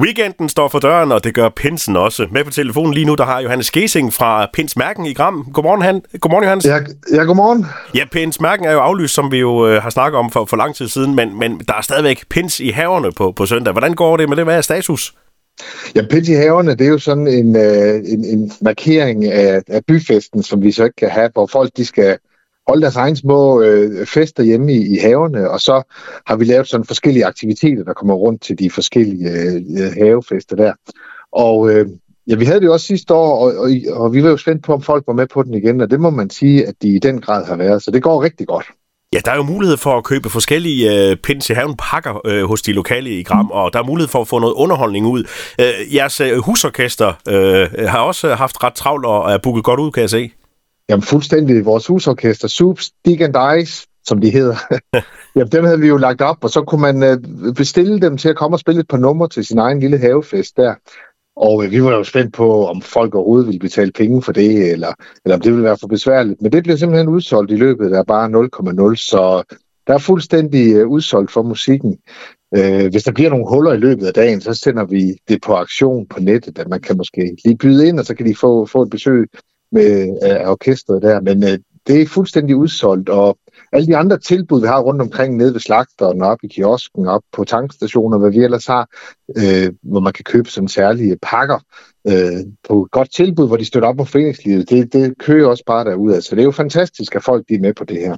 Weekenden står for døren, og det gør Pinsen også. Med på telefonen lige nu, der har Johannes Gesing fra Pins Mærken i Gram. Godmorgen, han. Godmorgen Johannes. Ja, ja, godmorgen. Ja, Pins Mærken er jo aflyst, som vi jo øh, har snakket om for, for lang tid siden, men, men der er stadigvæk Pins i haverne på, på søndag. Hvordan går det med det? Hvad er status? Ja, Pins i haverne, det er jo sådan en, øh, en, en markering af, af byfesten, som vi så ikke kan have, hvor folk de skal holde deres egen små øh, fester hjemme i, i haverne, og så har vi lavet sådan forskellige aktiviteter, der kommer rundt til de forskellige øh, øh, havefester der. Og øh, ja, vi havde det jo også sidste år, og, og, og vi var jo spændt på, om folk var med på den igen, og det må man sige, at de i den grad har været, så det går rigtig godt. Ja, der er jo mulighed for at købe forskellige øh, pins i haven pakker øh, hos de lokale i Gram, og der er mulighed for at få noget underholdning ud. Øh, jeres øh, husorkester øh, har også haft ret travlt og er booket godt ud, kan jeg se. Jamen fuldstændig. Vores husorkester, Soups, Dig and Dice, som de hedder, jamen dem havde vi jo lagt op, og så kunne man øh, bestille dem til at komme og spille et par numre til sin egen lille havefest der. Og øh, vi var jo spændt på, om folk overhovedet ville betale penge for det, eller, eller om det ville være for besværligt. Men det blev simpelthen udsolgt i løbet af bare 0,0, så der er fuldstændig øh, udsolgt for musikken. Øh, hvis der bliver nogle huller i løbet af dagen, så sender vi det på aktion på nettet, at man kan måske lige byde ind, og så kan de få, få et besøg med øh, orkestret der, men øh, det er fuldstændig udsolgt, og alle de andre tilbud, vi har rundt omkring, nede ved slagteren, op i kiosken, op på tankstationer, hvad vi ellers har, øh, hvor man kan købe sådan særlige pakker øh, på godt tilbud, hvor de støtter op på foreningslivet, det, det kører også bare derud. Så det er jo fantastisk, at folk de er med på det her.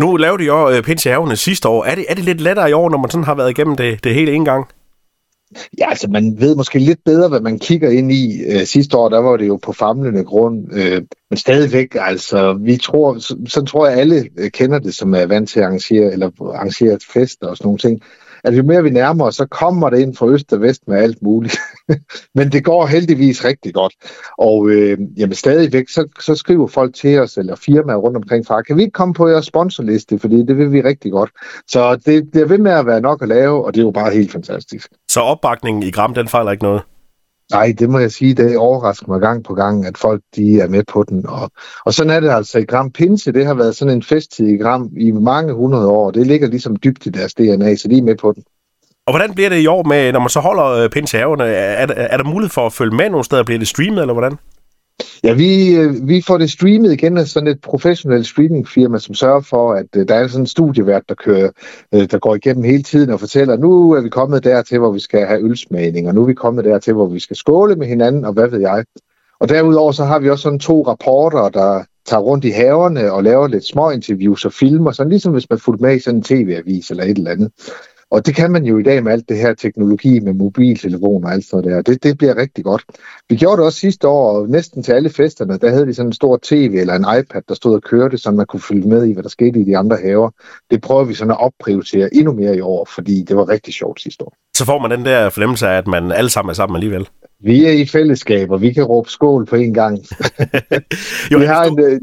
Nu lavede I jo øh, Pinsehavene sidste år. Er det, er det lidt lettere i år, når man sådan har været igennem det, det hele en gang? Ja, altså man ved måske lidt bedre, hvad man kigger ind i. Øh, sidste år, der var det jo på famlende grund. Øh, men stadigvæk, altså, vi tror, så, sådan tror jeg, alle øh, kender det, som er vant til at arrangere, eller arrangere fester og sådan nogle ting at jo mere vi nærmer os, så kommer det ind fra øst og vest med alt muligt. Men det går heldigvis rigtig godt. Og øh, jamen stadigvæk, så, så skriver folk til os, eller firmaer rundt omkring fra, kan vi ikke komme på jeres sponsorliste, fordi det vil vi rigtig godt. Så det bliver ved med at være nok at lave, og det er jo bare helt fantastisk. Så opbakningen i Gram, den fejler ikke noget? Nej, det må jeg sige, det overrasker mig gang på gang, at folk de er med på den. Og, og sådan er det altså i Gram Pinse. Det har været sådan en festtid i Gram i mange hundrede år. Det ligger ligesom dybt i deres DNA, så de er med på den. Og hvordan bliver det i år med, når man så holder øh, pinsehaverne? Er, er, er der mulighed for at følge med nogle steder? Bliver det streamet, eller hvordan? Ja, vi, øh, vi får det streamet igen af sådan et professionelt streamingfirma, som sørger for, at øh, der er sådan en studievært, der kører, øh, der går igennem hele tiden og fortæller, nu er vi kommet dertil, hvor vi skal have ølsmagning, og nu er vi kommet dertil, hvor vi skal skåle med hinanden, og hvad ved jeg. Og derudover så har vi også sådan to rapporter, der tager rundt i haverne og laver lidt små interviews og filmer, sådan ligesom hvis man fulgte med i sådan en tv-avis eller et eller andet. Og det kan man jo i dag med alt det her teknologi med mobiltelefoner og alt sådan der. Det, det bliver rigtig godt. Vi gjorde det også sidste år, og næsten til alle festerne, der havde vi sådan en stor tv eller en iPad, der stod og kørte, så man kunne følge med i, hvad der skete i de andre haver. Det prøver vi sådan at opprioritere endnu mere i år, fordi det var rigtig sjovt sidste år. Så får man den der fornemmelse af, at man alle sammen er sammen alligevel. Vi er i fællesskab, og vi kan råbe skål på en gang. jo, vi har en, øh,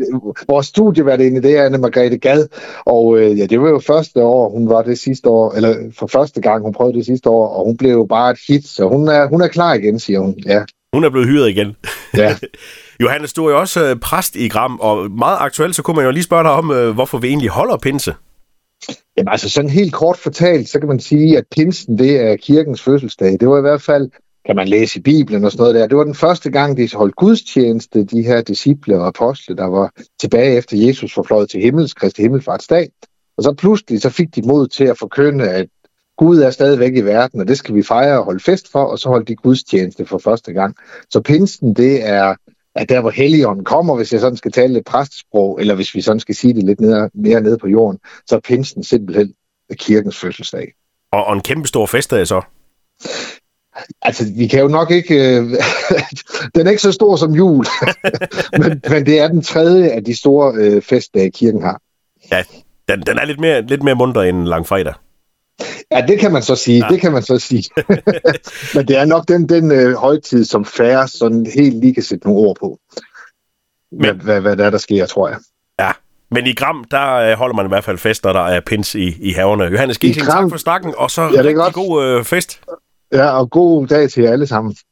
vores studieværtinde, det er Anne Margrethe Gad, og øh, ja, det var jo første år, hun var det sidste år, eller for første gang, hun prøvede det sidste år, og hun blev jo bare et hit, så hun er, hun er klar igen, siger hun. Ja. Hun er blevet hyret igen. Ja. Johannes, du er jo også øh, præst i Gram, og meget aktuelt, så kunne man jo lige spørge dig om, øh, hvorfor vi egentlig holder pinse. Jamen altså sådan helt kort fortalt, så kan man sige, at pinsen det er kirkens fødselsdag. Det var i hvert fald kan man læse i Bibelen og sådan noget der. Det var den første gang, de holdt gudstjeneste, de her disciple og apostle, der var tilbage efter Jesus forfløjet til himmels, Kristi Himmelfartsdag. Og så pludselig så fik de mod til at forkynde, at Gud er stadigvæk i verden, og det skal vi fejre og holde fest for, og så holdt de gudstjeneste for første gang. Så pinsen, det er at der, hvor Helligånden kommer, hvis jeg sådan skal tale lidt præstesprog, eller hvis vi sådan skal sige det lidt ned, mere nede på jorden, så er pinsen simpelthen kirkens fødselsdag. Og, og en kæmpe stor festdag så? Altså, vi kan jo nok ikke... Øh, den er ikke så stor som jul, men, men det er den tredje af de store øh, festdage, kirken har. Ja, den, den er lidt mere, lidt mere munter end langfredag. Ja, det kan man så sige. Ja. Det kan man så sige. men det er nok den, den øh, højtid, som færre sådan helt lige kan sætte nogle ord på. Men, hvad, hvad, der, der sker, tror jeg. Ja, men i Gram, der øh, holder man i hvert fald fest, når der er pins i, i haverne. Johannes Giesing, tak for snakken, og så ja, det er godt. god øh, fest. Ja, og god dag til jer alle sammen.